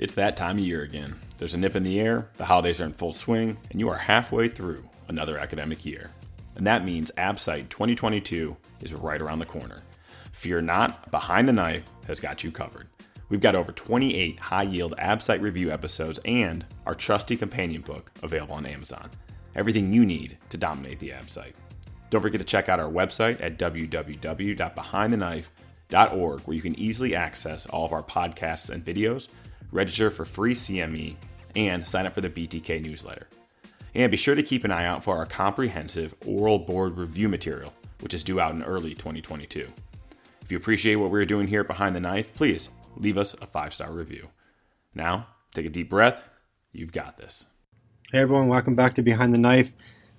It's that time of year again. There's a nip in the air, the holidays are in full swing, and you are halfway through another academic year. And that means AbSite 2022 is right around the corner. Fear not, Behind the Knife has got you covered. We've got over 28 high yield AbSite review episodes and our trusty companion book available on Amazon. Everything you need to dominate the AbSite. Don't forget to check out our website at www.behindtheknife.org where you can easily access all of our podcasts and videos register for free CME, and sign up for the BTK newsletter. And be sure to keep an eye out for our comprehensive oral board review material, which is due out in early 2022. If you appreciate what we're doing here behind the knife, please leave us a five star review. Now, take a deep breath. You've got this. Hey everyone, welcome back to Behind the Knife.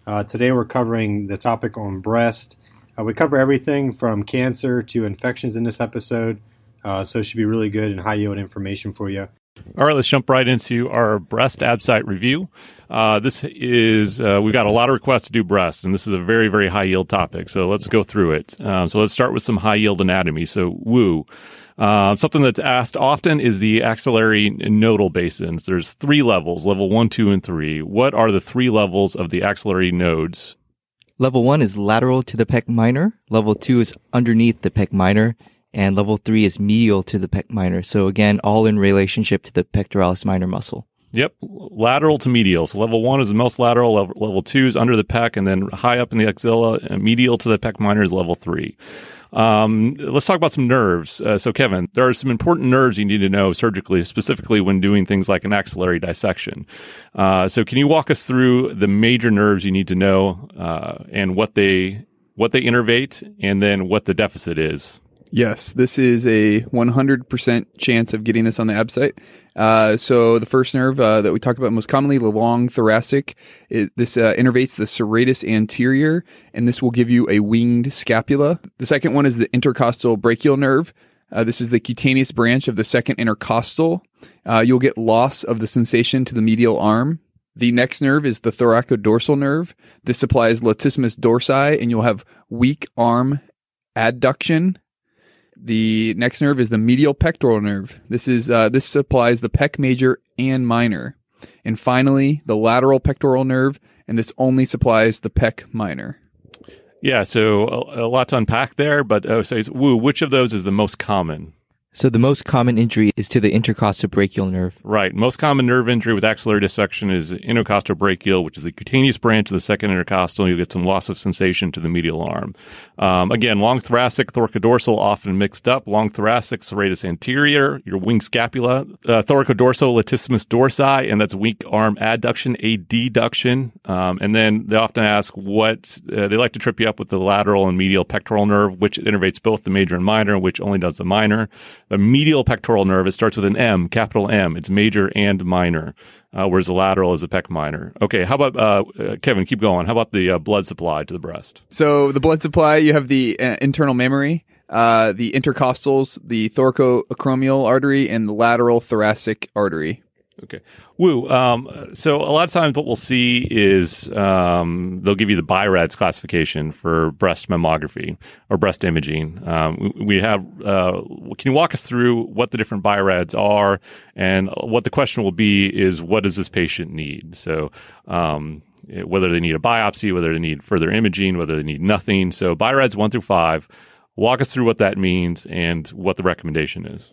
Uh, today we're covering the topic on breast. Uh, we cover everything from cancer to infections in this episode, uh, so it should be really good and high yield information for you. All right, let's jump right into our breast AbSite review. Uh, this is, uh, we've got a lot of requests to do breast, and this is a very, very high yield topic. So let's go through it. Um, so let's start with some high yield anatomy. So, woo. Uh, something that's asked often is the axillary nodal basins. There's three levels level one, two, and three. What are the three levels of the axillary nodes? Level one is lateral to the pec minor. Level two is underneath the pec minor and level three is medial to the pec minor. So again, all in relationship to the pectoralis minor muscle. Yep, lateral to medial. So level one is the most lateral. Level, two is under the pec, and then high up in the axilla, medial to the pec minor is level three. Um, let's talk about some nerves. Uh, so, Kevin, there are some important nerves you need to know surgically, specifically when doing things like an axillary dissection. Uh, so, can you walk us through the major nerves you need to know uh, and what they what they innervate, and then what the deficit is? Yes, this is a 100% chance of getting this on the AbSite. Uh, so the first nerve uh, that we talk about most commonly, the long thoracic, it, this uh, innervates the serratus anterior, and this will give you a winged scapula. The second one is the intercostobrachial nerve. Uh, this is the cutaneous branch of the second intercostal. Uh, you'll get loss of the sensation to the medial arm. The next nerve is the thoracodorsal nerve. This supplies latissimus dorsi, and you'll have weak arm adduction the next nerve is the medial pectoral nerve. This is uh, this supplies the pec major and minor. And finally, the lateral pectoral nerve, and this only supplies the pec minor. Yeah, so a, a lot to unpack there, but uh, so woo, which of those is the most common? So the most common injury is to the intercostal nerve. Right. Most common nerve injury with axillary dissection is intercostal which is the cutaneous branch of the second intercostal. You'll get some loss of sensation to the medial arm. Um, again, long thoracic, thoracodorsal often mixed up. Long thoracic, serratus anterior, your wing scapula, uh, thoracodorsal latissimus dorsi, and that's weak arm adduction, adduction. Um, and then they often ask what, uh, they like to trip you up with the lateral and medial pectoral nerve, which innervates both the major and minor, which only does the minor. The medial pectoral nerve, it starts with an M, capital M. It's major and minor, uh, whereas the lateral is a pec minor. Okay, how about, uh, uh, Kevin, keep going. How about the uh, blood supply to the breast? So the blood supply, you have the uh, internal mammary, the intercostals, the thoracoacromial artery, and the lateral thoracic artery. Okay. Woo. Um, so a lot of times what we'll see is um, they'll give you the BI-RADS classification for breast mammography or breast imaging. Um, we, have, uh, can you walk us through what the different BI-RADS are? And what the question will be is what does this patient need? So, um, whether they need a biopsy, whether they need further imaging, whether they need nothing. So BI-RADS one through five, walk us through what that means and what the recommendation is.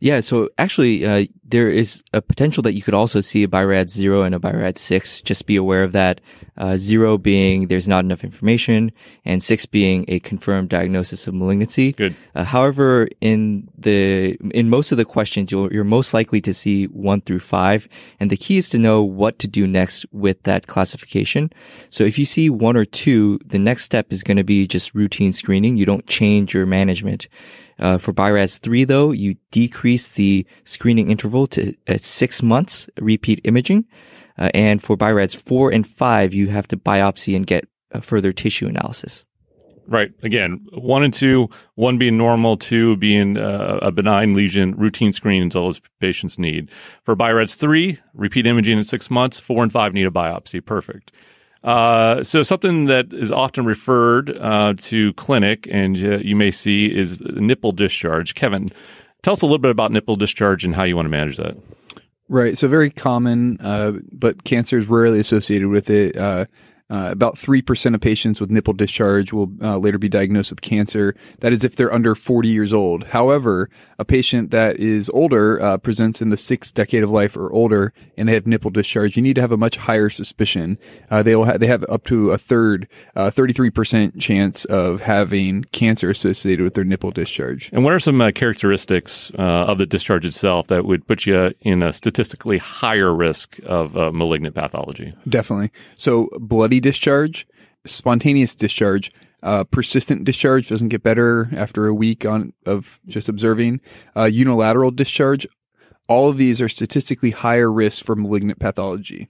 Yeah, so actually, uh, there is a potential that you could also see a BIRAD 0 and a BIRAD 6. Just be aware of that. Uh, 0 being there's not enough information, and 6 being a confirmed diagnosis of malignancy. Good. Uh, however, in the in most of the questions, you'll, you're most likely to see 1 through 5, and the key is to know what to do next with that classification. So if you see 1 or 2, the next step is going to be just routine screening. You don't change your management. Uh, for BIRADS 3 though, you decrease the screening interval to uh, six months repeat imaging. Uh, and for BIRADS 4 and 5, you have to biopsy and get further tissue analysis. Right. Again, one and two, one being normal, two being uh, a benign lesion, routine screenings all those patients need. For BIRADS 3, repeat imaging in six months, four and five need a biopsy. Perfect. Uh, so something that is often referred uh, to clinic, and uh, you may see, is nipple discharge. Kevin, tell us a little bit about nipple discharge and how you want to manage that. Right. So very common, uh, but cancer is rarely associated with it. Uh, about 3% of patients with nipple discharge will uh, later be diagnosed with cancer. That is if they're under 40 years old. However, a patient that is older uh, presents in the sixth decade of life or older and they have nipple discharge. You need to have a much higher suspicion. Uh, they will ha- they have up to a third, 33% uh, chance of having cancer associated with their nipple discharge. And what are some uh, characteristics of the discharge itself that would put you in a statistically higher risk of malignant pathology? Definitely. So bloody discharge, spontaneous discharge, uh, persistent discharge doesn't get better after a week on of just observing. Uh, unilateral discharge, all of these are statistically higher risk for malignant pathology.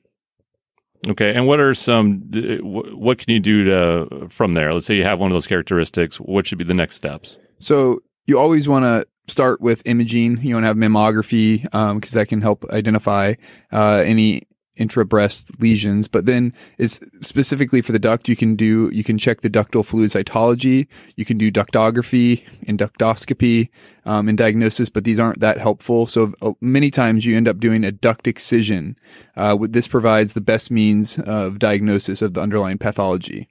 Okay, and what are some? What can you do to from there? Let's say you have one of those characteristics. What should be the next steps? So you always want to start with imaging. You want to have mammography because um, that can help identify uh, any intra-breast lesions, but then is specifically for the duct, you can do, you can check the ductal fluid cytology, you can do ductography and ductoscopy, um, in diagnosis, but these aren't that helpful. So uh, many times you end up doing a duct excision. Uh, this provides the best means of diagnosis of the underlying pathology.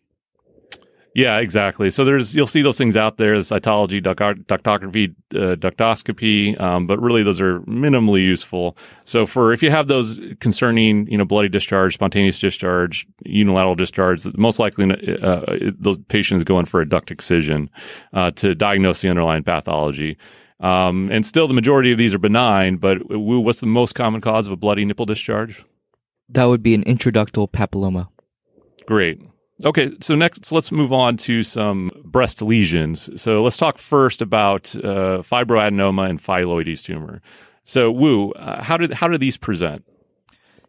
Yeah, exactly. So there's you'll see those things out there: the cytology, ductography, uh, ductoscopy, um, but really those are minimally useful. So for if you have those concerning, you know, bloody discharge, spontaneous discharge, unilateral discharge, most likely uh, those patients go in for a duct excision uh, to diagnose the underlying pathology. Um, and still, the majority of these are benign. But what's the most common cause of a bloody nipple discharge? That would be an intraductal papilloma. Great. Okay, so next let's move on to some breast lesions. So let's talk first about uh, fibroadenoma and phylloides tumor. So, Wu, uh, how did how do these present?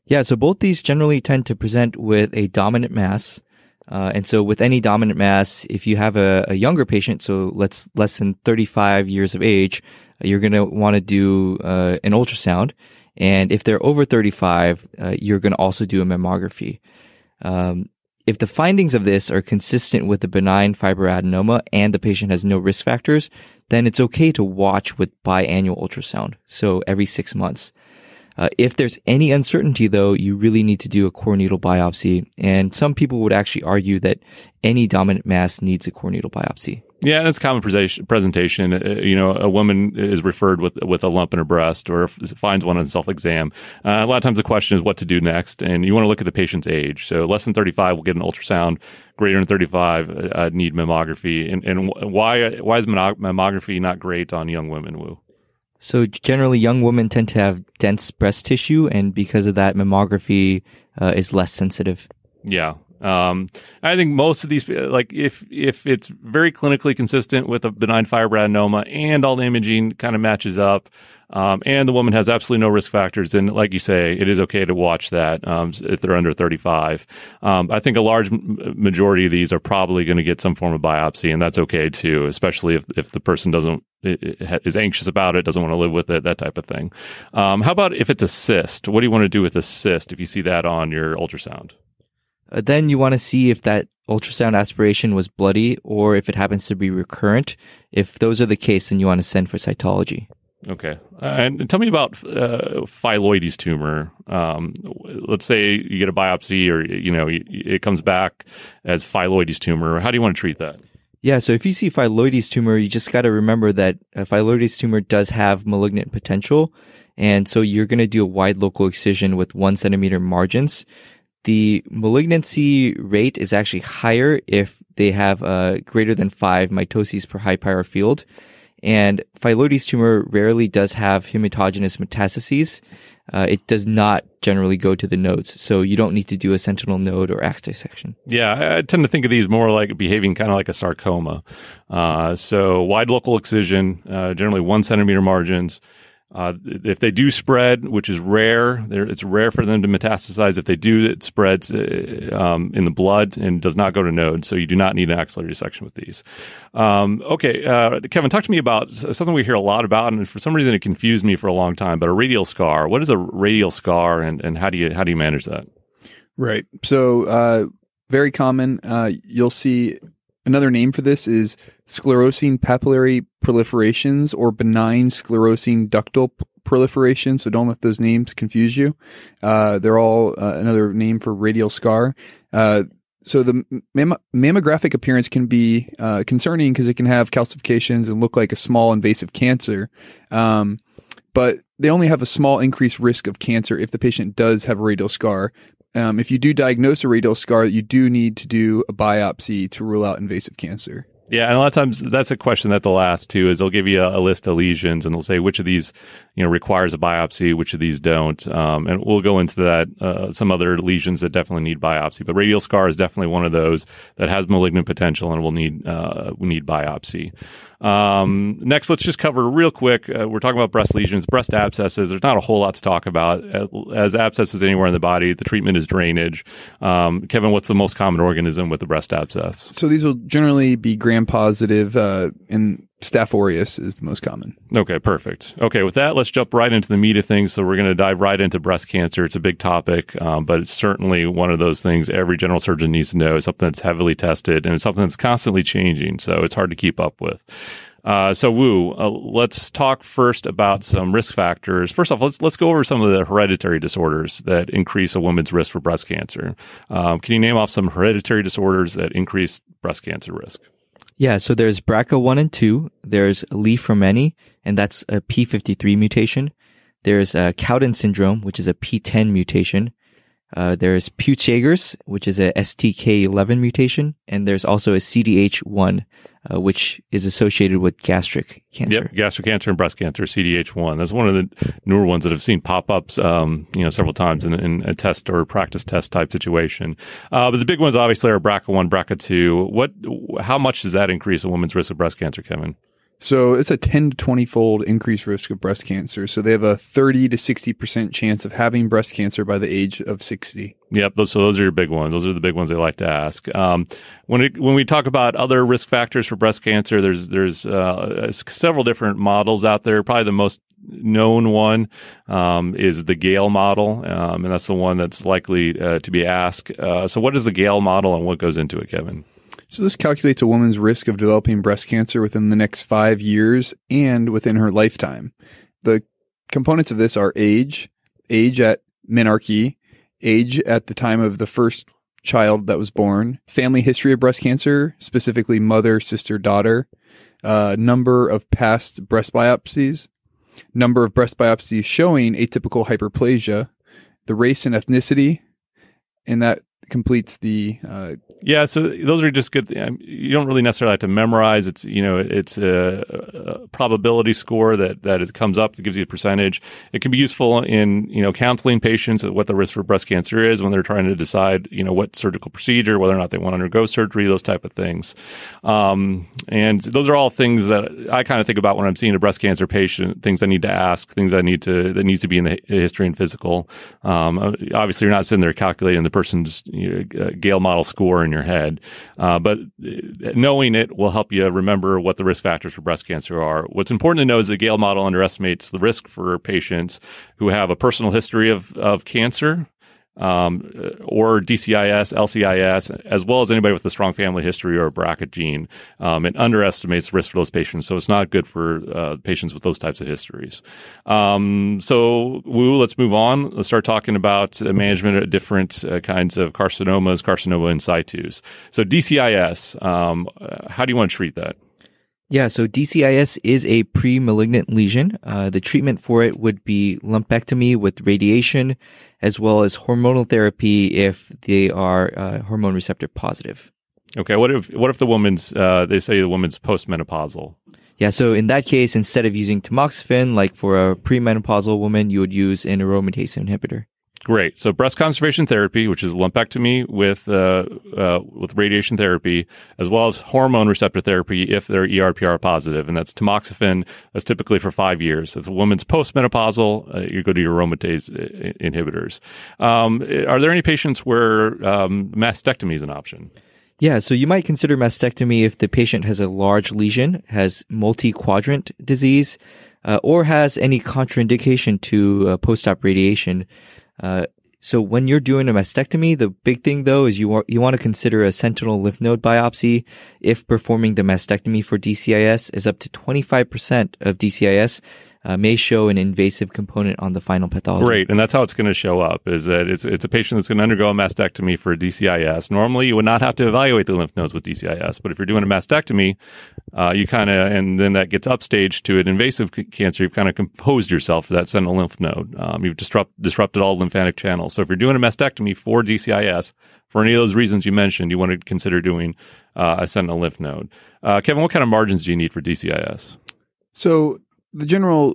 Yeah, so both these generally tend to present with a dominant mass. Uh, and so with any dominant mass, if you have a, a younger patient, so let's less than 35 years of age, you're going to want to do uh, an ultrasound. And if they're over 35, uh, you're going to also do a mammography. Um, if the findings of this are consistent with the benign fibroadenoma and the patient has no risk factors, then it's okay to watch with biannual ultrasound. So every six months. Uh, if there's any uncertainty though, you really need to do a core needle biopsy. And some people would actually argue that any dominant mass needs a core needle biopsy. Yeah, that's common presentation. Uh, you know, a woman is referred with with a lump in her breast or finds one on self exam. Uh, a lot of times the question is what to do next, and you want to look at the patient's age. So less than 35 will get an ultrasound. Greater than 35 uh, need mammography. And, and why why is mammography not great on young women? Wu. So generally, young women tend to have dense breast tissue, and because of that, mammography uh, is less sensitive. Yeah, um, I think most of these, like if if it's very clinically consistent with a benign fibroadenoma and all the imaging kind of matches up, um, and the woman has absolutely no risk factors, then like you say, it is okay to watch that um, if they're under 35. Um, I think a large majority of these are probably going to get some form of biopsy, and that's okay too, especially if if the person doesn't is anxious about it, doesn't want to live with it, that type of thing. Um, how about if it's a cyst? What do you want to do with a cyst if you see that on your ultrasound? Uh, then you want to see if that ultrasound aspiration was bloody or if it happens to be recurrent. If those are the case, then you want to send for cytology. Okay. Uh, and tell me about uh, phylloides tumor. Um, let's say you get a biopsy or, you know, it comes back as phylloides tumor. How do you want to treat that? Yeah, so if you see phyllodes tumor, you just got to remember that a phyllodes tumor does have malignant potential. And so you're going to do a wide local excision with one centimeter margins. The malignancy rate is actually higher if they have a greater than five mitoses per high power field. And phyllodes tumor rarely does have hematogenous metastases. Uh, it does not generally go to the nodes, so you don't need to do a sentinel node or axe dissection. Yeah, I, I tend to think of these more like behaving kind of like a sarcoma. Uh, so wide local excision, uh, generally one centimeter margins. Uh, if they do spread, which is rare, it's rare for them to metastasize. If they do, it spreads uh, um, in the blood and does not go to nodes. So you do not need an axillary dissection with these. Um, okay, uh, Kevin, talk to me about something we hear a lot about, and for some reason it confused me for a long time. But a radial scar. What is a radial scar, and, and how do you how do you manage that? Right. So uh, very common. Uh, you'll see Another name for this is sclerosing papillary proliferations or benign sclerosing ductal proliferation. So don't let those names confuse you. Uh, they're all uh, another name for radial scar. Uh, so the mamm- mammographic appearance can be uh, concerning because it can have calcifications and look like a small invasive cancer. Um, but they only have a small increased risk of cancer if the patient does have a radial scar um, if you do diagnose a radial scar, you do need to do a biopsy to rule out invasive cancer. Yeah, and a lot of times that's a question that they'll ask too. Is they'll give you a, a, list of lesions and they'll say which of these, you know, requires a biopsy, which of these don't. Um, and we'll go into that. Uh, some other lesions that definitely need biopsy, but radial scar is definitely one of those that has malignant potential and will need uh, need biopsy. Um, next, let's just cover real quick. Uh, we're talking about breast lesions, breast abscesses. There's not a whole lot to talk about. As abscesses anywhere in the body, the treatment is drainage. Um, Kevin, what's the most common organism with the breast abscess? So these will generally be gram positive, uh, and Staph aureus is the most common. Okay, perfect. Okay, with that, let's jump right into the meat of things. So we're going to dive right into breast cancer. It's a big topic, um, but it's certainly one of those things every general surgeon needs to know. It's something that's heavily tested and it's something that's constantly changing. So it's hard to keep up with. Uh, so, Wu, uh, let's talk first about some risk factors. First off, let's let's go over some of the hereditary disorders that increase a woman's risk for breast cancer. Um, can you name off some hereditary disorders that increase breast cancer risk? Yeah, so there's BRCA1 and 2. There's Li-Fraumeni, and that's a P53 mutation. There's uh, Cowden syndrome, which is a PTEN mutation. Uh, there's Peutz-Jeghers, which is a STK11 mutation, and there's also a CDH1, uh, which is associated with gastric cancer. Yep, gastric cancer and breast cancer, CDH1. That's one of the newer ones that I've seen pop ups, um, you know, several times in, in, a test or practice test type situation. Uh, but the big ones obviously are BRCA1, BRCA2. What, how much does that increase a woman's risk of breast cancer, Kevin? So it's a 10 to 20 fold increased risk of breast cancer. So they have a 30 to 60% chance of having breast cancer by the age of 60. Yep. Those, so those are your big ones. Those are the big ones they like to ask. Um, when it, when we talk about other risk factors for breast cancer, there's, there's, uh, several different models out there. Probably the most known one, um, is the Gail model. Um, and that's the one that's likely, uh, to be asked. Uh, so what is the Gail model and what goes into it, Kevin? So this calculates a woman's risk of developing breast cancer within the next five years and within her lifetime. The components of this are age, age at menarche, age at the time of the first child that was born, family history of breast cancer, specifically mother, sister, daughter, uh, number of past breast biopsies, number of breast biopsies showing atypical hyperplasia, the race and ethnicity, and that completes the uh, yeah so those are just good you don't really necessarily have to memorize. It's you know it's a, a, probability score that that comes up that gives you a percentage. It can be useful in you know counseling patients what the risk for breast cancer is when they're trying to decide you know what surgical procedure whether or not they want to undergo surgery those type of things. Um, and those are all things that i kind of think about when i'm seeing a breast cancer patient things i need to ask things i need to that needs to be in the history and physical. Um, obviously you're not sitting there calculating the person's you know, uh, Gail model score in your head. Uh, but uh, knowing it will help you remember what the risk factors for breast cancer are. What's important to know is the Gail model underestimates the risk for patients who have a personal history of, of cancer. Um, or DCIS, LCIS, as well as anybody with a strong family history or a BRCA gene. Um, it underestimates risk for those patients, so it's not good for uh, patients with those types of histories. Um, so, Wu, let's move on. Let's start talking about management of different uh, kinds of carcinomas, carcinoma in situs. So, DCIS, um, how do you want to treat that? Yeah, so DCIS is a pre-malignant lesion. Uh, the treatment for it would be lumpectomy with radiation, as well as hormonal therapy if they are uh, hormone receptor positive. Okay, what if what if the woman's uh, they say the woman's postmenopausal? Yeah, so in that case, instead of using tamoxifen, like for a premenopausal woman, you would use an aromatase inhibitor. Great. So breast conservation therapy, which is lumpectomy with uh, uh, with radiation therapy, as well as hormone receptor therapy if they're ERPR positive, and that's tamoxifen. That's typically for five years. If the woman's postmenopausal, uh, you go to your aromatase uh, inhibitors. Um, are there any patients where um, mastectomy is an option? Yeah, so you might consider mastectomy if the patient has a large lesion, has multi-quadrant disease, uh, or has any contraindication to uh, post-op radiation. Uh, so when you're doing a mastectomy, the big thing though is you want you want to consider a sentinel lymph node biopsy. If performing the mastectomy for DCIS is up to 25% of DCIS uh, may show an invasive component on the final pathology. Great, and that's how it's going to show up. Is that it's it's a patient that's going to undergo a mastectomy for a DCIS. Normally, you would not have to evaluate the lymph nodes with DCIS, but if you're doing a mastectomy, uh, you kind of and then that gets upstaged to an invasive c- cancer. You've kind of composed yourself for that sentinel lymph node. Um, you've disrupt, disrupted all lymphatic channels. So if you're doing a mastectomy for DCIS, for any of those reasons you mentioned, you want to consider doing uh, a sentinel lymph node. Uh, Kevin, what kind of margins do you need for DCIS? So the general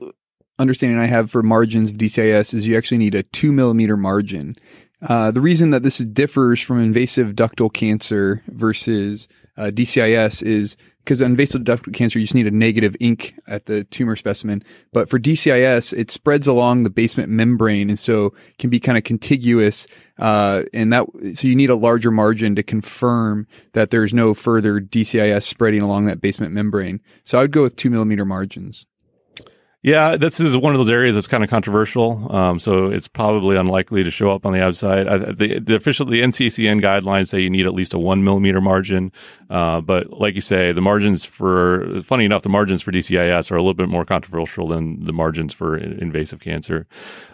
understanding I have for margins of DCIS is you actually need a two millimeter margin. Uh, the reason that this differs from invasive ductal cancer versus uh, DCIS is because invasive ductal cancer, you just need a negative ink at the tumor specimen. But for DCIS, it spreads along the basement membrane and so can be kind of contiguous. Uh, and that, so you need a larger margin to confirm that there's no further DCIS spreading along that basement membrane. So I would go with two millimeter margins. Yeah, this is one of those areas that's kind of controversial. Um, so it's probably unlikely to show up on the outside. I, the, the official, the NCCN guidelines say you need at least a one millimeter margin. Uh, but like you say, the margins for, funny enough, the margins for DCIS are a little bit more controversial than the margins for invasive cancer.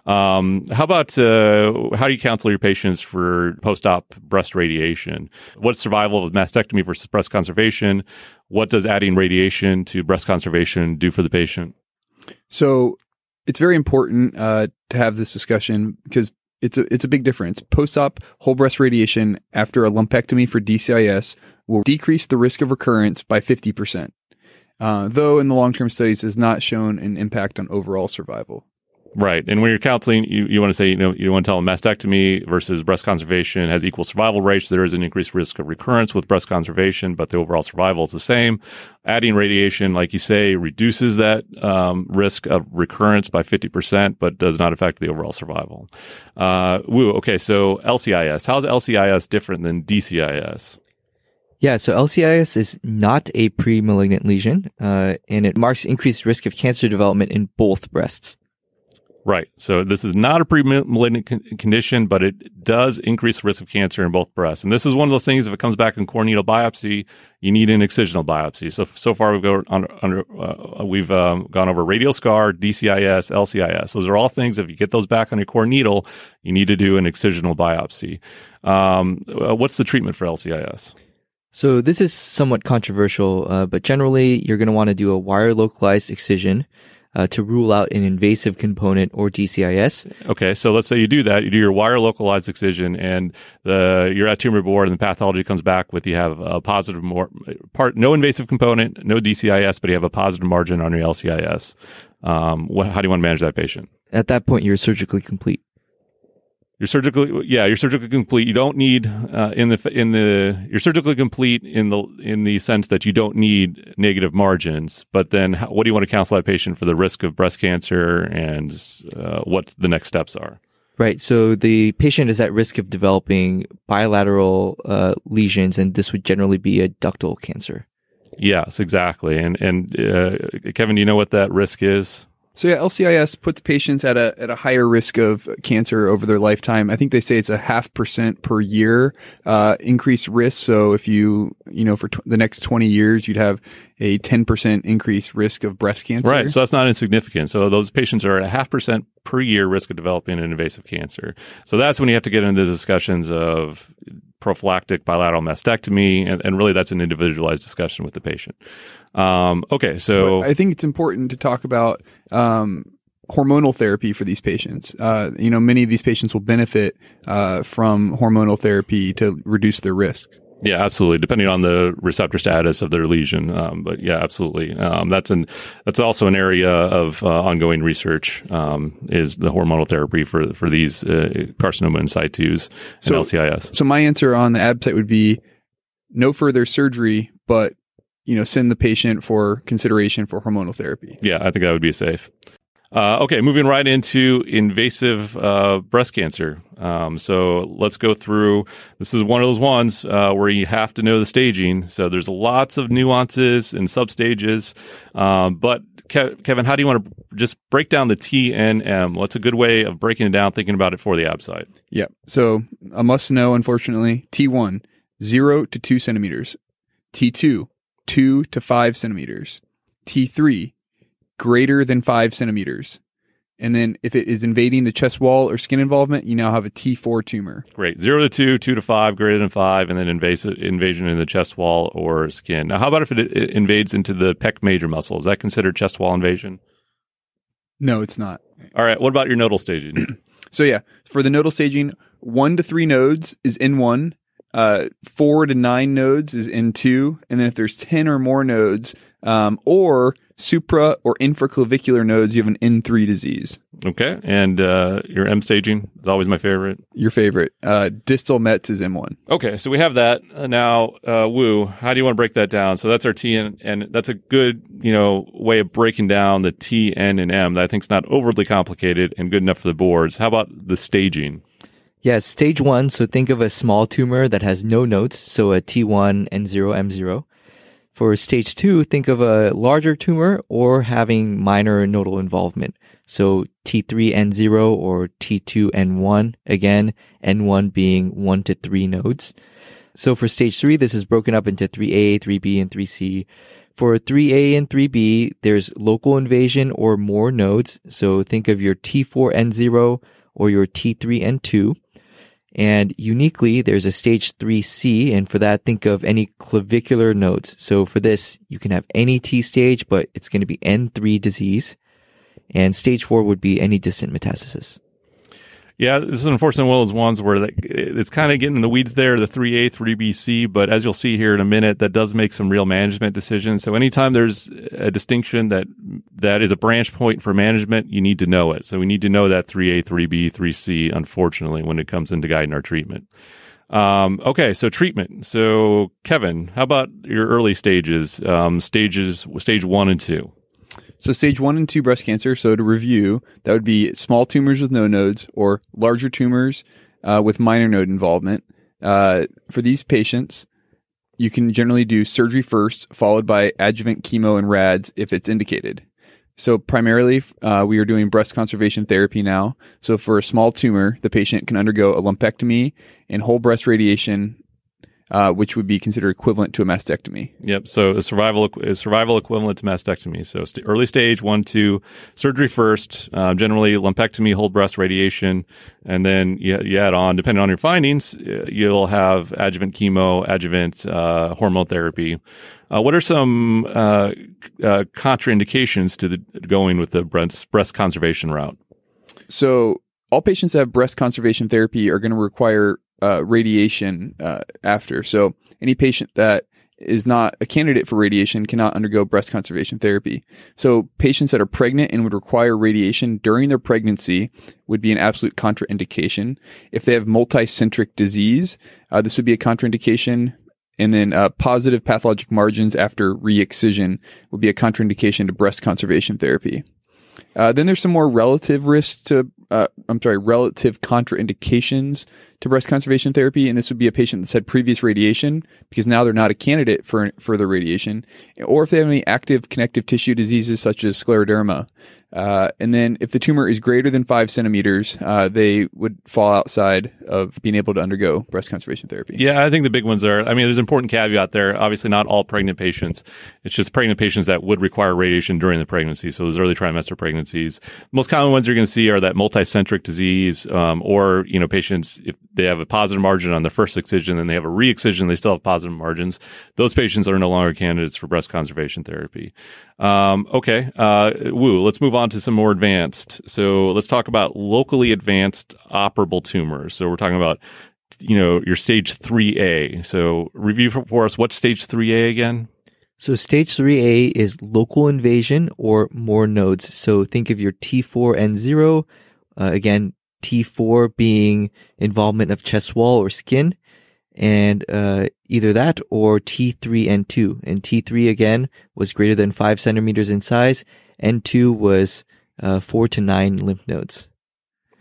Um, how about, uh, how do you counsel your patients for post-op breast radiation? What's survival of mastectomy versus breast conservation? What does adding radiation to breast conservation do for the patient? So it's very important uh, to have this discussion because it's a it's a big difference. Post-op whole breast radiation after a lumpectomy for DCIS will decrease the risk of recurrence by fifty percent, uh, though in the long-term studies has not shown an impact on overall survival. Right. And when you're counseling, you, you want to say, you know, you want to tell them mastectomy versus breast conservation has equal survival rates. There is an increased risk of recurrence with breast conservation, but the overall survival is the same. Adding radiation, like you say, reduces that um, risk of recurrence by 50%, but does not affect the overall survival. Uh, woo. Okay. So LCIS. How's LCIS different than DCIS? Yeah, so LCIS is not a pre-malignant lesion, uh, and it marks increased risk of cancer development in both breasts. Right. So this is not a pre-malignant con- condition, but it does increase the risk of cancer in both breasts. And this is one of those things. If it comes back in core needle biopsy, you need an excisional biopsy. So so far we've gone under, under uh, we've um, gone over radial scar, DCIS, LCIS. Those are all things. If you get those back on your core needle, you need to do an excisional biopsy. Um, uh, what's the treatment for LCIS? So this is somewhat controversial, uh, but generally you're going to want to do a wire localized excision uh, to rule out an invasive component or DCIS. Okay, so let's say you do that, you do your wire localized excision, and the you're at tumor board, and the pathology comes back with you have a positive more part, no invasive component, no DCIS, but you have a positive margin on your LCIS. Um, what, how do you want to manage that patient? At that point, you're surgically complete. You're surgically, yeah, you're surgically complete. You don't need uh, in the in the you're surgically complete in the in the sense that you don't need negative margins. But then, how, what do you want to counsel that patient for the risk of breast cancer and uh, what the next steps are? Right. So the patient is at risk of developing bilateral uh, lesions, and this would generally be a ductal cancer. Yes, exactly. And and uh, Kevin, do you know what that risk is? So yeah, LCIS puts patients at a at a higher risk of cancer over their lifetime. I think they say it's a half percent per year uh, increased risk. So if you you know for the next twenty years, you'd have a ten percent increased risk of breast cancer. Right. So that's not insignificant. So those patients are at a half percent per year risk of developing an invasive cancer. So that's when you have to get into discussions of prophylactic bilateral mastectomy, and, and really that's an individualized discussion with the patient. Um, okay, so But I think it's important to talk about um, hormonal therapy for these patients. Uh, you know, many of these patients will benefit uh, from hormonal therapy to reduce their risks. Yeah, absolutely. Depending on the receptor status of their lesion, um, but yeah, absolutely. Um, that's an that's also an area of uh, ongoing research. Um, is the hormonal therapy for for these uh, carcinoma in situs So- and LCIS? So my answer on the ABSITE would be no further surgery, but you know, send the patient for consideration for hormonal therapy. Yeah, I think that would be safe. Uh, okay, moving right into invasive uh, breast cancer. Um, so let's go through. This is one of those ones uh, where you have to know the staging. So there's lots of nuances and substages. Um, but Ke- Kevin, how do you want to just break down the TNM? What's a good way of breaking it down, thinking about it for the ABSITE? Yep. So a must know, unfortunately, T1, zero to two centimeters. T2, two to five centimeters. T3, greater than five centimeters. And then if it is invading the chest wall or skin involvement, you now have a T4 tumor. Great. Zero to two, two to five, greater than five, and then invasive invasion in the chest wall or skin. Now, how about if it, it invades into the pec major muscle? Is that considered chest wall invasion? No, it's not. All right. What about your nodal staging? So yeah, for the nodal staging, one to three nodes is N1, uh, four to nine nodes is N2, and then if there's 10 or more nodes, um, or supra or infraclavicular nodes, you have an N3 disease. okay. And uh, your M staging is always my favorite. Your favorite. Uh, distal Mets is M1. Okay. So we have that. Uh, now, uh, Woo, how do you want to break that down? So that's our T and, and that's a good, you know, way of breaking down the T, N, and M that I think is not overly complicated and good enough for the boards. How about the staging? Yes, stage one. So think of a small tumor that has no nodes. So a T1 N0 M0. For stage two, think of a larger tumor or having minor nodal involvement. So T3 N0 or T2 N1. Again, N1 being one to three nodes. So for stage three, this is broken up into 3A, 3B, and 3C. For 3A and 3B, there's local invasion or more nodes. So think of your T4 N0 or your T3 N2. And uniquely, there's a stage 3C, and for that, think of any clavicular nodes. So for this, you can have any T stage, but it's going to be N3 disease. And stage 4 would be any distant metastasis. Yeah, this is unfortunately one of those ones where it's kind of getting in the weeds there, the 3A, 3BC, but as you'll see here in a minute, that does make some real management decisions. So anytime there's a distinction that that is a branch point for management, you need to know it. So we need to know that 3A, 3B, 3C, unfortunately, when it comes into guiding our treatment. Um, okay, so treatment. So Kevin, how about your early stages, um, stages, stage one and two? So stage one and two breast cancer. So to review, that would be small tumors with no nodes or larger tumors uh, with minor node involvement. Uh, for these patients, you can generally do surgery first, followed by adjuvant chemo and rads if it's indicated. So primarily, uh, we are doing breast conservation therapy now. So for a small tumor, the patient can undergo a lumpectomy and whole breast radiation, uh, which would be considered equivalent to a mastectomy. Yep. So a survival a survival equivalent to mastectomy. So st- early stage one, two, surgery first. Uh, generally lumpectomy, whole breast radiation, and then you, you add on, depending on your findings, uh, you'll have adjuvant chemo, adjuvant uh, hormone therapy. Uh, what are some uh, uh, contraindications to the going with the breast breast conservation route? So all patients that have breast conservation therapy are going to require uh, radiation uh, after. So any patient that is not a candidate for radiation cannot undergo breast conservation therapy. So patients that are pregnant and would require radiation during their pregnancy would be an absolute contraindication. If they have multicentric disease, uh, this would be a contraindication. And then uh, positive pathologic margins after re-excision would be a contraindication to breast conservation therapy. Uh, then there's some more relative risks to uh, I'm sorry, relative contraindications to breast conservation therapy, and this would be a patient that's had previous radiation because now they're not a candidate for further radiation, or if they have any active connective tissue diseases such as scleroderma. Uh, and then if the tumor is greater than five centimeters, uh, they would fall outside of being able to undergo breast conservation therapy. Yeah, I think the big ones are, I mean, there's an important caveat there. Obviously, not all pregnant patients. It's just pregnant patients that would require radiation during the pregnancy. So those early trimester pregnancies. Most common ones you're going to see are that multicentric disease, um, or, you know, patients, if they have a positive margin on the first excision, then they have a re-excision, they still have positive margins. Those patients are no longer candidates for breast conservation therapy. Um, okay, uh, woo. Let's move on to some more advanced. So let's talk about locally advanced operable tumors. So we're talking about, you know, your stage three A. So review for, for us. what stage three A again? So stage 3A is local invasion or more nodes. So think of your T4N0. Uh, again, T4 being involvement of chest wall or skin and uh, either that or T3 N2. And T3 again was greater than 5 centimeters in size, N2 was uh, 4 to 9 lymph nodes.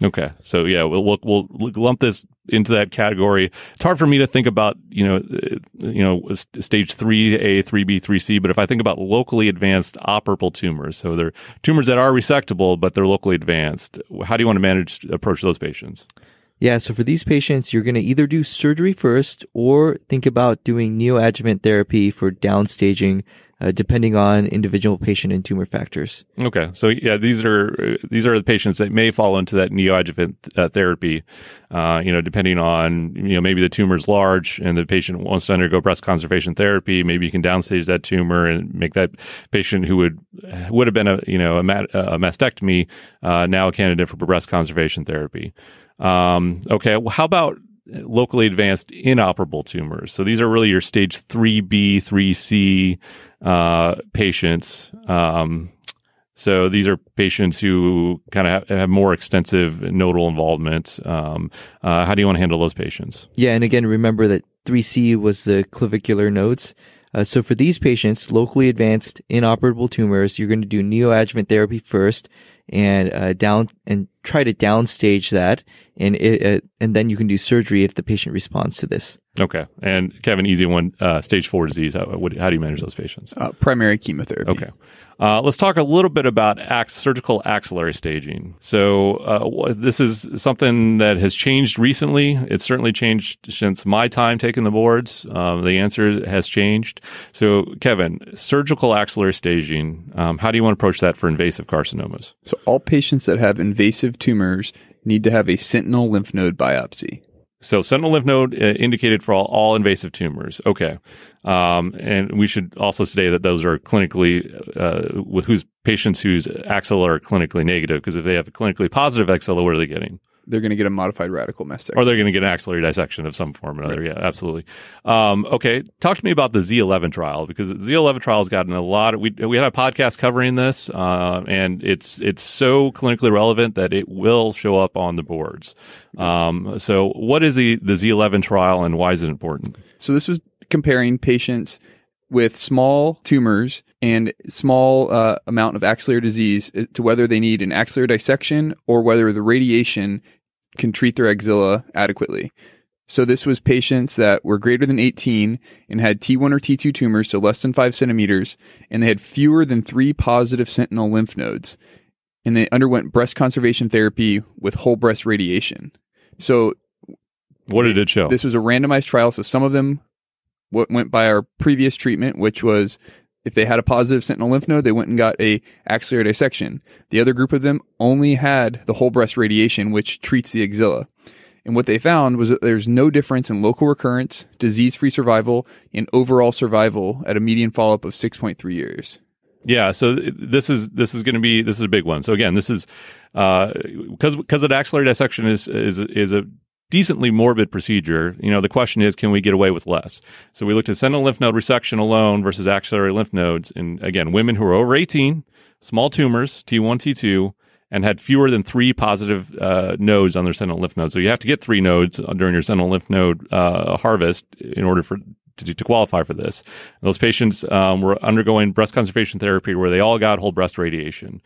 Okay, so yeah, we'll, we'll we'll lump this into that category. It's hard for me to think about you know uh, you know stage three A, three B, three C. But if I think about locally advanced operable tumors, so they're tumors that are resectable but they're locally advanced. How do you want to manage approach those patients? Yeah, so for these patients, you're going to either do surgery first or think about doing neoadjuvant therapy for downstaging, uh, depending on individual patient and tumor factors. Okay, so yeah, these are these are the patients that may fall into that neoadjuvant uh, therapy. Uh, you know, depending on you know maybe the tumor is large and the patient wants to undergo breast conservation therapy. Maybe you can downstage that tumor and make that patient who would would have been a you know a, a mastectomy uh, now a candidate for breast conservation therapy. Um, okay, well, how about locally advanced inoperable tumors? So these are really your stage 3B, 3C uh, patients. Um, so these are patients who kind of have, have, more extensive nodal involvement. Um, uh, how do you want to handle those patients? Yeah, and again, remember that 3C was the clavicular nodes. Uh, so for these patients, locally advanced inoperable tumors, you're going to do neoadjuvant therapy first, and uh, down and try to downstage that, and it, uh, and then you can do surgery if the patient responds to this. Okay, and Kevin, easy one, uh, stage four disease. How, what, how, do you manage those patients? Uh, primary chemotherapy. Okay, uh, let's talk a little bit about ax- surgical axillary staging. So uh, this is something that has changed recently. It's certainly changed since my time taking the boards. Um, the answer has changed. So Kevin, surgical axillary staging. Um, how do you want to approach that for invasive carcinomas? So all patients that have invasive tumors need to have a sentinel lymph node biopsy. So sentinel lymph node uh, indicated for all, all invasive tumors. Okay. Um, and we should also say that those are clinically, uh, whose patients whose axilla are clinically negative, because if they have a clinically positive axilla, what are they getting? They're going to get a modified radical mastectomy. Or they're going to get an axillary dissection of some form or another. Right. Yeah, absolutely. Um, okay, talk to me about the Z11 trial because the Z11 trial has gotten a lot. Of, we we had a podcast covering this, uh, and it's it's so clinically relevant that it will show up on the boards. Um, so, what is the the Z11 trial, and why is it important? So, this was comparing patients with small tumors and small uh, amount of axillary disease uh, to whether they need an axillary dissection or whether the radiation can treat their axilla adequately. So this was patients that were greater than 18 and had T1 or T2 tumors, so less than five centimeters, and they had fewer than three positive sentinel lymph nodes. And they underwent breast conservation therapy with whole breast radiation. So what did it show? This was a randomized trial. So some of them went by our previous treatment, which was if they had a positive sentinel lymph node, they went and got a axillary dissection. The other group of them only had the whole breast radiation, which treats the axilla. And what they found was that there's no difference in local recurrence, disease-free survival, and overall survival at a median follow-up of 6.3 years. Yeah, so this is this is going to be this is a big one. So again, this is because uh, because an axillary dissection is is is a decently morbid procedure. You know, the question is, can we get away with less? So we looked at sentinel lymph node resection alone versus axillary lymph nodes. And again, women who are over 18, small tumors, T1, T2, and had fewer than three positive uh, nodes on their sentinel lymph nodes. So you have to get three nodes during your sentinel lymph node uh, harvest in order for to, to qualify for this. Those patients um, were undergoing breast conservation therapy where they all got whole breast radiation.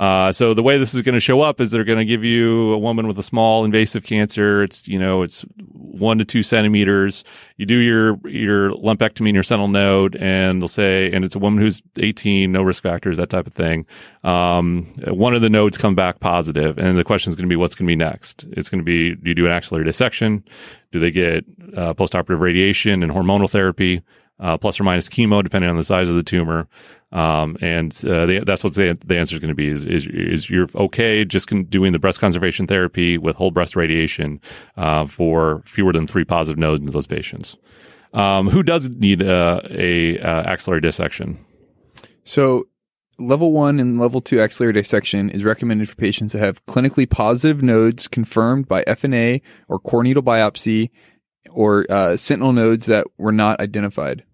Uh, so the way this is going to show up is they're going to give you a woman with a small invasive cancer. It's you know it's one to two centimeters. You do your your lumpectomy in your sentinel node, and they'll say, and it's a woman who's 18, no risk factors, that type of thing. Um, one of the nodes come back positive, and the question is going to be what's going to be next. It's going to be do you do an axillary dissection? Do they get uh, postoperative radiation and hormonal therapy? Uh, plus or minus chemo, depending on the size of the tumor. Um, and uh, they, that's what the, the answer is going to be: is, is, is you're okay just con- doing the breast conservation therapy with whole breast radiation uh, for fewer than three positive nodes in those patients. Um, who does need uh, a uh, axillary dissection? So, level one and level two axillary dissection is recommended for patients that have clinically positive nodes confirmed by FNA or core needle biopsy or uh, sentinel nodes that were not identified.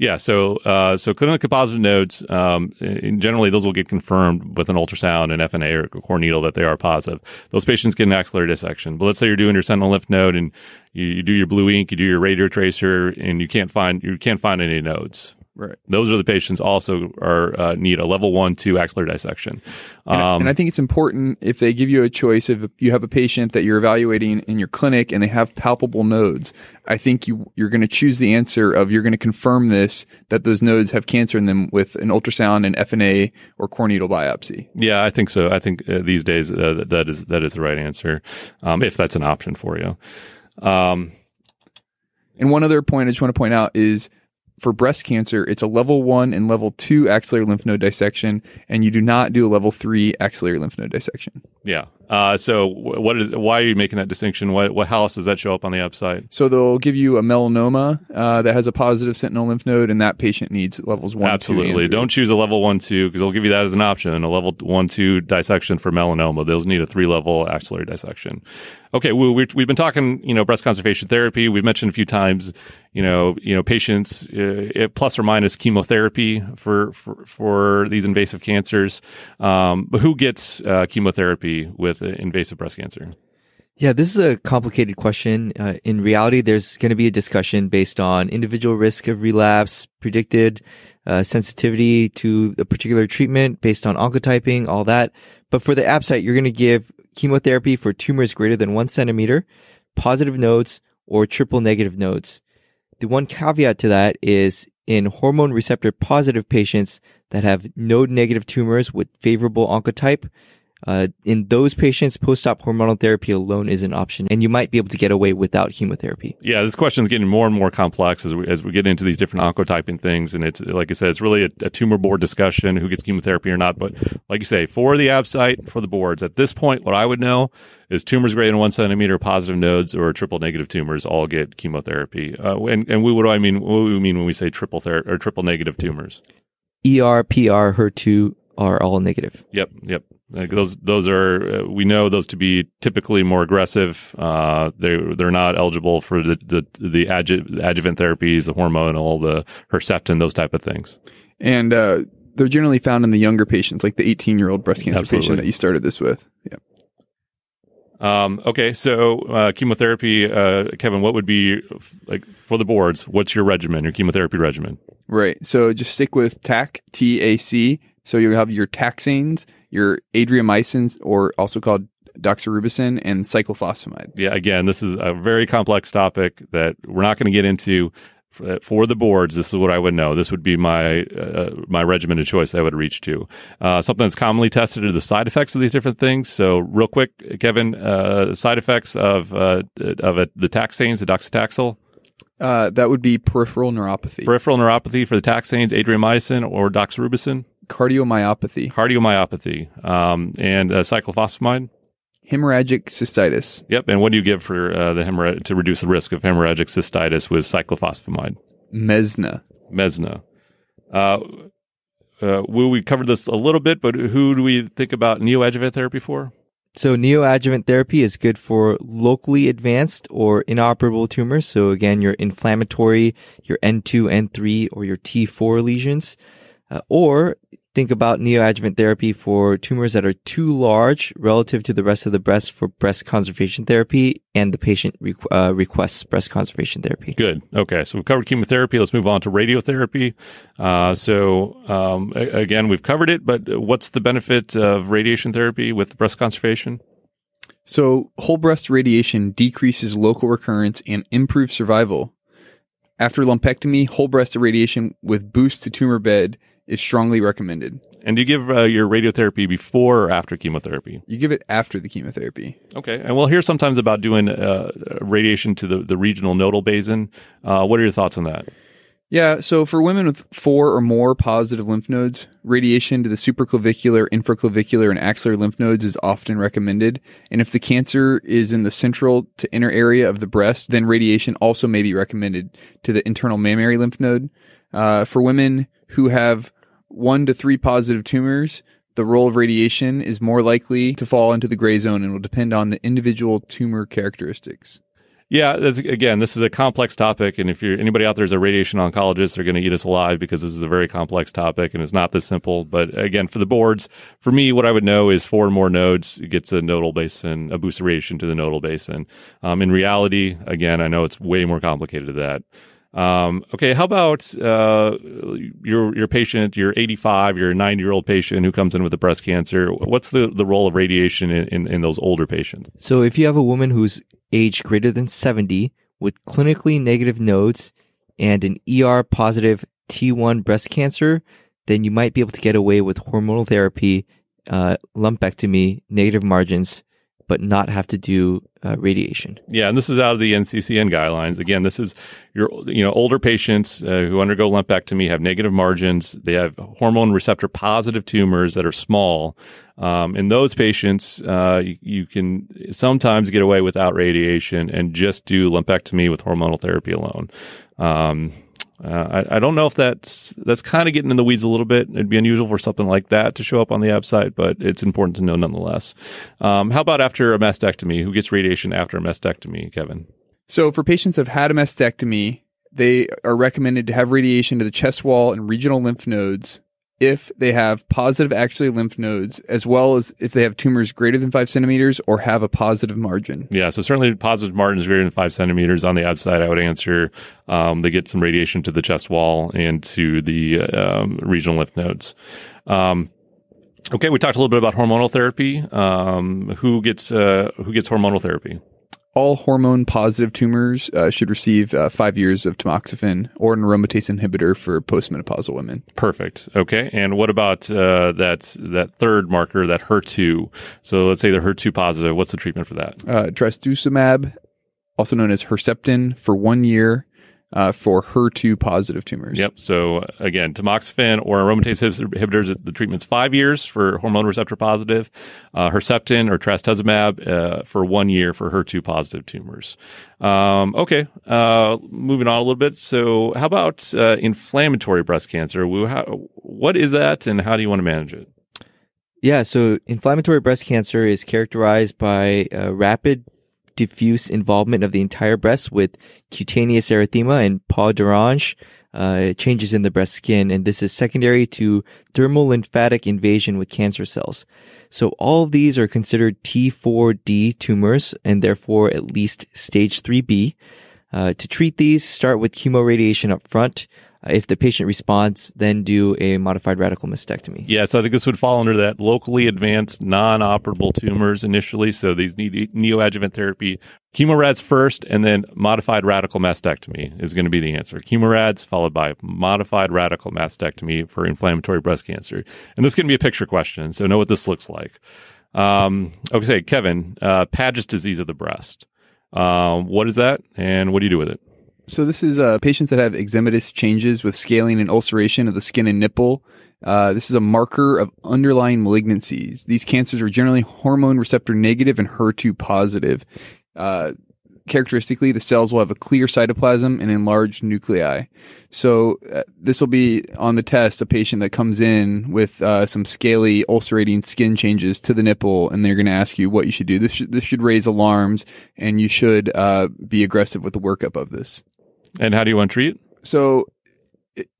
Yeah, so uh, so clinical positive nodes, um, generally those will get confirmed with an ultrasound and FNA or core needle that they are positive. Those patients get an axillary dissection. But let's say you're doing your sentinel lymph node and you, you do your blue ink, you do your radio tracer, and you can't find you can't find any nodes. Right. Those are the patients also are uh, need a level one, two axillary dissection. And, I- Um, and I think it's important if they give you a choice, if you have a patient that you're evaluating in your clinic and they have palpable nodes, I think you, you're going to choose the answer of you're going to confirm this, that those nodes have cancer in them with an ultrasound and FNA or core needle biopsy. Yeah, I think so. I think uh, these days uh, that is that is the right answer, um, if that's an option for you. Um, And one other point I just want to point out is for breast cancer, it's a level one and level two axillary lymph node dissection, and you do not do a level three axillary lymph node dissection. Yeah. Uh, so, what is? Why are you making that distinction? What, what? How else does that show up on the ABSITE? So they'll give you a melanoma uh, that has a positive sentinel lymph node, and that patient needs levels one, Absolutely. Don't choose a level one, two, because they'll give you that as an option. A level one, two dissection for melanoma. they'll need a three level axillary dissection. Okay. We, we, we've been talking, you know, breast conservation therapy. We've mentioned a few times, you know, you know, patients uh, plus or minus chemotherapy for, for, for these invasive cancers. Um, but who gets uh, chemotherapy with uh, invasive breast cancer? Yeah, this is a complicated question. Uh, in reality, there's going to be a discussion based on individual risk of relapse, predicted uh, sensitivity to a particular treatment based on oncotyping, all that. But for the site, you're going to give chemotherapy for tumors greater than one centimeter, positive nodes, or triple negative nodes. The one caveat to that is in hormone receptor positive patients that have node negative tumors with favorable oncotype, uh, in those patients, post-op hormonal therapy alone is an option, and you might be able to get away without chemotherapy. Yeah, this question is getting more and more complex as we, as we get into these different oncotyping things. And it's, like I said, it's really a, a tumor board discussion, who gets chemotherapy or not. But like you say, for the ABSITE, for the boards, at this point, what I would know is tumors greater than one centimeter, positive nodes, or triple negative tumors all get chemotherapy. Uh, and, and we, what do I mean? What do we mean when we say triple ther- or triple negative tumors? ER, PR, HER2 are all negative. Yep, yep. Like those those are uh, we know those to be typically more aggressive. Uh, they they're not eligible for the the, the adju- adjuvant therapies, the hormonal, the Herceptin, those type of things. and uh, they're generally found in the younger patients, like the 18 year old breast cancer Absolutely. patient that you started this with. Yeah. Um, okay, so uh, chemotherapy, uh, Kevin, what would be like for the boards? What's your regimen, your chemotherapy regimen? Right. So just stick with TAC, T A C. So you'll have your taxanes, your adriamycins, or also called doxorubicin, and cyclophosphamide. Yeah, again, this is a very complex topic that we're not going to get into. For, for the boards, this is what I would know. This would be my uh, my regimen of choice. I would reach to uh, something that's commonly tested are the side effects of these different things. So, real quick, Kevin, uh, side effects of uh, of a, the taxanes, the docetaxel, Uh, that would be peripheral neuropathy, peripheral neuropathy for the taxanes, adriamycin or doxorubicin, cardiomyopathy, cardiomyopathy, um, and uh, cyclophosphamide. hemorrhagic cystitis, Yep. And what do you give for uh, the hemorrhag to reduce the risk of hemorrhagic cystitis with cyclophosphamide? mesna. Mesna. Uh, uh, Wu, we covered this a little bit, but who do we think about neoadjuvant therapy for? So neoadjuvant therapy is good for locally advanced or inoperable tumors. So again, your inflammatory, your N2, N3, or your T4 lesions. Uh, or think about neoadjuvant therapy for tumors that are too large relative to the rest of the breast for breast conservation therapy and the patient requ- uh, requests breast conservation therapy. Good. Okay. So we've covered chemotherapy. Let's move on to radiotherapy. Uh, so, um, a- again, we've covered it, but what's the benefit of radiation therapy with breast conservation? So, whole breast radiation decreases local recurrence and improves survival. After lumpectomy, whole breast irradiation with boost to tumor bed is strongly recommended. And do you give uh, your radiotherapy before or after chemotherapy? You give it after the chemotherapy. Okay. And we'll hear sometimes about doing uh, radiation to the, the regional nodal basin. Uh, what are your thoughts on that? Yeah, so for women with four or more positive lymph nodes, radiation to the supraclavicular, infraclavicular, and axillary lymph nodes is often recommended. And if the cancer is in the central to inner area of the breast, then radiation also may be recommended to the internal mammary lymph node. Uh, for women who have one to three positive tumors, the role of radiation is more likely to fall into the gray zone and will depend on the individual tumor characteristics. Yeah, again, this is a complex topic, and if you're anybody out there is a radiation oncologist, they're going to eat us alive because this is a very complex topic and it's not this simple. But again, for the boards, for me, what I would know is four or more nodes gets a nodal basin, a boost of radiation to the nodal basin. Um, in reality, again, I know it's way more complicated than that. Um, okay, how about uh, your your patient, your 85, your 90 year old patient who comes in with a breast cancer? What's the, the role of radiation in, in, in those older patients? So if you have a woman who's age greater than 70 with clinically negative nodes and an ER positive T1 breast cancer, then you might be able to get away with hormonal therapy, uh, lumpectomy, negative margins, but not have to do uh, radiation. Yeah, and this is out of the NCCN guidelines. Again, this is your you know older patients uh, who undergo lumpectomy have negative margins. They have hormone receptor positive tumors that are small. Um, in those patients, uh, you, you, can sometimes get away without radiation and just do lumpectomy with hormonal therapy alone. Um, uh, I, I, don't know if that's that's kind of getting in the weeds a little bit. It'd be unusual for something like that to show up on the ABSITE, but it's important to know nonetheless. Um, how about after a mastectomy? Who gets radiation after a mastectomy, Kevin? So for patients who've had a mastectomy, they are recommended to have radiation to the chest wall and regional lymph nodes if they have positive axillary lymph nodes, as well as if they have tumors greater than five centimeters or have a positive margin. Yeah, so certainly positive margins greater than five centimeters on the outside. I would answer um, they get some radiation to the chest wall and to the um, regional lymph nodes. Um, okay, we talked a little bit about hormonal therapy. Um, who gets uh, who gets hormonal therapy? All hormone positive tumors uh, should receive uh, five years of tamoxifen or an aromatase inhibitor for postmenopausal women. Perfect. Okay. And what about uh, that that third marker, that HER2? So let's say they're HER2 positive. What's the treatment for that? Uh, trastuzumab, also known as Herceptin, for one year uh, for HER2 positive tumors. Yep. So again, tamoxifen or aromatase inhibitors, the treatment's five years for hormone receptor positive, uh, Herceptin or trastuzumab uh, for one year for HER2 positive tumors. Um, okay. Uh, moving on a little bit. So how about uh, inflammatory breast cancer? What is that and how do you want to manage it? Yeah, so inflammatory breast cancer is characterized by rapid diffuse involvement of the entire breast with cutaneous erythema and peau d'orange, uh, changes in the breast skin. And this is secondary to dermal lymphatic invasion with cancer cells. So all of these are considered T4D tumors and therefore at least stage 3B. Uh, to treat these, start with chemoradiation up front. Uh, if the patient responds, then do a modified radical mastectomy. Yeah, so I think this would fall under that locally advanced non-operable tumors initially. So these need neoadjuvant therapy. Chemorads first, and then modified radical mastectomy is going to be the answer. Chemorads followed by modified radical mastectomy for inflammatory breast cancer. And this is going to be a picture question, so know what this looks like. Um, okay, Kevin, uh, Paget's disease of the breast. Um, what is that, and what do you do with it? So this is uh, patients that have eczematous changes with scaling and ulceration of the skin and nipple. Uh, this is a marker of underlying malignancies. These cancers are generally hormone receptor negative and HER2 positive. Uh, characteristically, the cells will have a clear cytoplasm and enlarged nuclei. So uh, this will be on the test a patient that comes in with uh, some scaly, ulcerating skin changes to the nipple, and they're going to ask you what you should do. This should, this should raise alarms, and you should uh, be aggressive with the workup of this. And how do you want to treat? So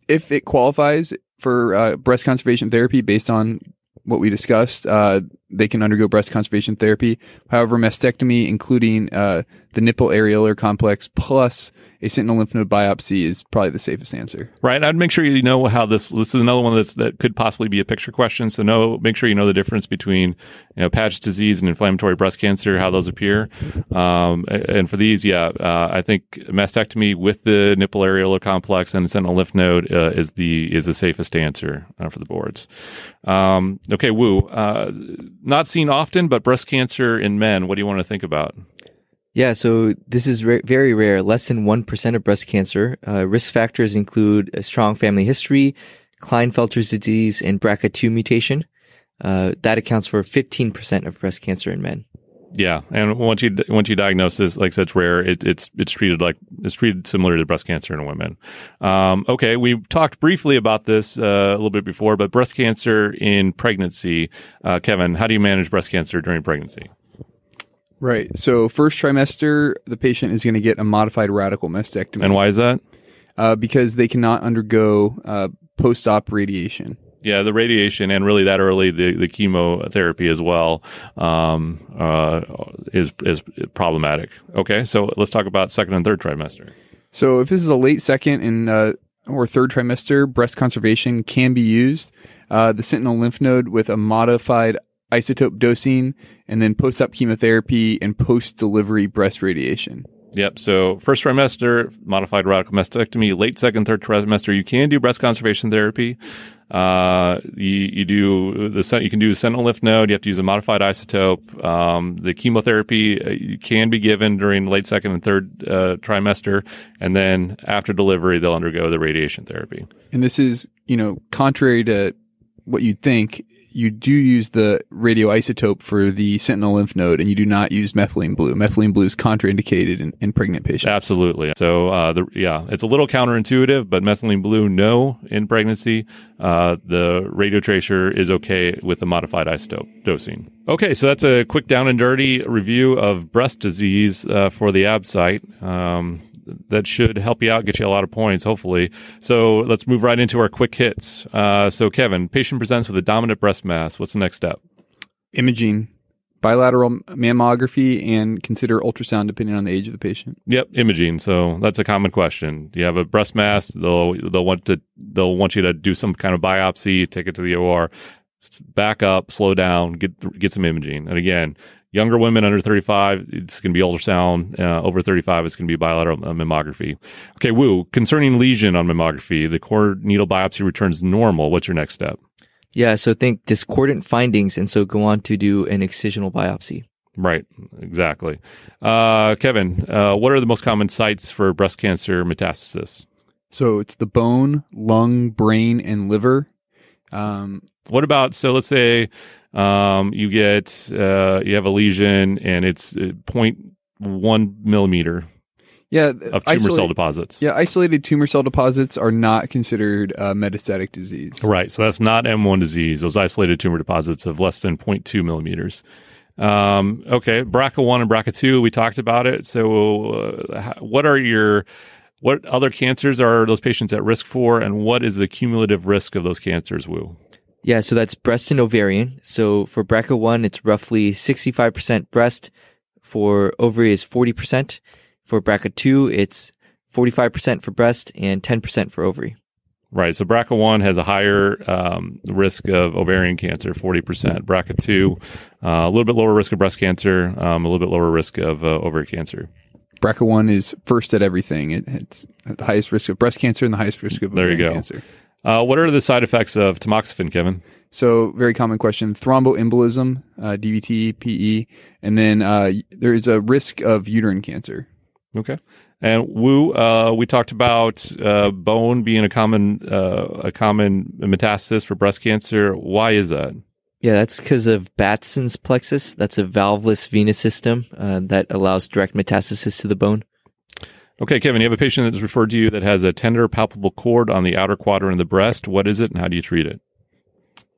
if it qualifies for uh, breast conservation therapy based on what we discussed, uh, they can undergo breast conservation therapy. However, mastectomy, including uh, the nipple areolar complex plus a sentinel lymph node biopsy, is probably the safest answer. Right. I'd make sure you know how this. This is another one that's that could possibly be a picture question. So know, make sure you know the difference between you know Paget's disease and inflammatory breast cancer, how those appear. Um, and for these, yeah, uh, I think mastectomy with the nipple areolar complex and sentinel lymph node uh, is the is the safest answer uh, for the boards. Um, okay, Woo. Not seen often, but breast cancer in men. What do you want to think about? Yeah, so this is ra- very rare, less than 1% of breast cancer. Uh, risk factors include a strong family history, Klinefelter's disease, and BRCA2 mutation. Uh, that accounts for 15% of breast cancer in men. Yeah, and once you once you diagnose this, like I said, it's rare. It, it's it's treated like it's treated similar to breast cancer in women. Um, okay, we talked briefly about this uh, a little bit before, but breast cancer in pregnancy. Uh, Kevin, how do you manage breast cancer during pregnancy? Right. So first trimester, the patient is going to get a modified radical mastectomy. And why is that? Uh, because they cannot undergo uh, post-op radiation. Yeah, the radiation and really that early the, the chemotherapy as well um, uh, is is problematic. Okay, so let's talk about second and third trimester. So if this is a late second and uh, or third trimester, breast conservation can be used. Uh, the sentinel lymph node with a modified isotope dosing, and then post-op chemotherapy and post-delivery breast radiation. Yep. So first trimester, modified radical mastectomy. Late second, third trimester, you can do breast conservation therapy. Uh, you, you do the you can do a sentinel lymph node. You have to use a modified isotope. Um, the chemotherapy uh, can be given during late second and third uh, trimester, and then after delivery, they'll undergo the radiation therapy. And this is, you know, contrary to what you'd think, you do use the radioisotope for the sentinel lymph node and you do not use methylene blue. Methylene blue is contraindicated in, in pregnant patients. Absolutely. So, uh, the, yeah, it's a little counterintuitive, but methylene blue, no in pregnancy. Uh, the radiotracer is okay with the modified isotope dosing. Okay, so that's a quick down and dirty review of breast disease uh, for the ABSITE. Um, that should help you out, get you a lot of points, hopefully. So let's move right into our quick hits. Uh, so, Kevin, patient presents with a dominant breast mass. What's the next step? Imaging, bilateral mammography, and consider ultrasound depending on the age of the patient. Yep, imaging. So that's a common question. Do you have a breast mass? They'll they'll want to they'll want you to do some kind of biopsy, take it to the OR, back up, slow down, get get some imaging. And again, Younger women under 35, it's going to be ultrasound. Uh, over 35, it's going to be bilateral mammography. Okay, Woo, concerning lesion on mammography, the core needle biopsy returns normal. What's your next step? Yeah, so think discordant findings, and so go on to do an excisional biopsy. Right, exactly. Uh, Kevin, uh, what are the most common sites for breast cancer metastasis? So it's the bone, lung, brain, and liver. Um, what about so? Let's say um, you get uh, you have a lesion and it's uh, 0.1 millimeter. Yeah, of tumor isolate, cell deposits. Yeah, isolated tumor cell deposits are not considered uh, metastatic disease. Right, so that's not M1 disease. Those isolated tumor deposits of less than 0.2 millimeters. Um, okay, BRCA1 and BRCA2, we talked about it. So, uh, what are your what other cancers are those patients at risk for, and what is the cumulative risk of those cancers? Woo. Yeah, so that's breast and ovarian. So for BRCA1, it's roughly 65% breast. For ovary is 40%. For BRCA2, it's 45% for breast and 10% for ovary. Right. So BRCA1 has a higher um, risk of ovarian cancer, 40%. BRCA2, uh, a little bit lower risk of breast cancer, um, a little bit lower risk of uh, ovary cancer. BRCA1 is first at everything. It, it's the highest risk of breast cancer and the highest risk of ovarian there you go. cancer. Uh, what are the side effects of tamoxifen, Kevin? So, very common question: thromboembolism, uh, DVT, PE, and then uh, there is a risk of uterine cancer. Okay. And Woo, uh, we talked about uh, bone being a common uh, a common metastasis for breast cancer. Why is that? Yeah, that's because of Batson's plexus. That's a valveless venous system uh, that allows direct metastasis to the bone. Okay, Kevin, you have a patient that's referred to you that has a tender palpable cord on the outer quadrant of the breast. What is it and how do you treat it?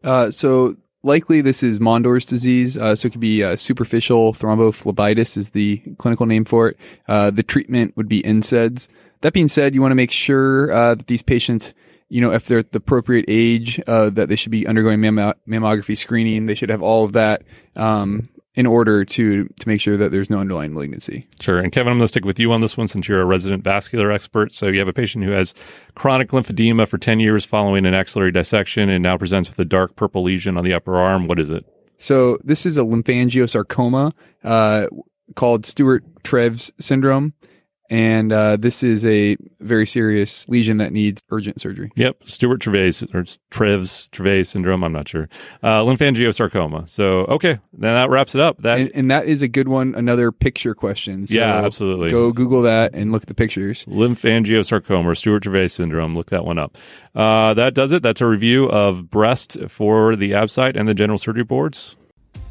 Uh, so likely this is Mondor's disease. Uh, so it could be uh, superficial thrombophlebitis is the clinical name for it. Uh, the treatment would be NSAIDs. That being said, you want to make sure uh, that these patients you know, if they're at the appropriate age uh, that they should be undergoing mammo- mammography screening. They should have all of that um, in order to to make sure that there's no underlying malignancy. Sure. And Kevin, I'm going to stick with you on this one since you're a resident vascular expert. So you have a patient who has chronic lymphedema for 10 years following an axillary dissection and now presents with a dark purple lesion on the upper arm. What is it? So this is a lymphangiosarcoma uh, called Stewart-Treves syndrome. And uh, this is a very serious lesion that needs urgent surgery. Yep, Stewart Treves or Treves Treves syndrome. I'm not sure. Uh, lymphangiosarcoma. So okay, then that wraps it up. That And, and that is a good one. Another picture question. So Yeah, absolutely. Go Google that and look at the pictures. lymphangiosarcoma or Stewart Treves syndrome. Look that one up. Uh, that does it. That's a review of breast for the ABSITE and the general surgery boards.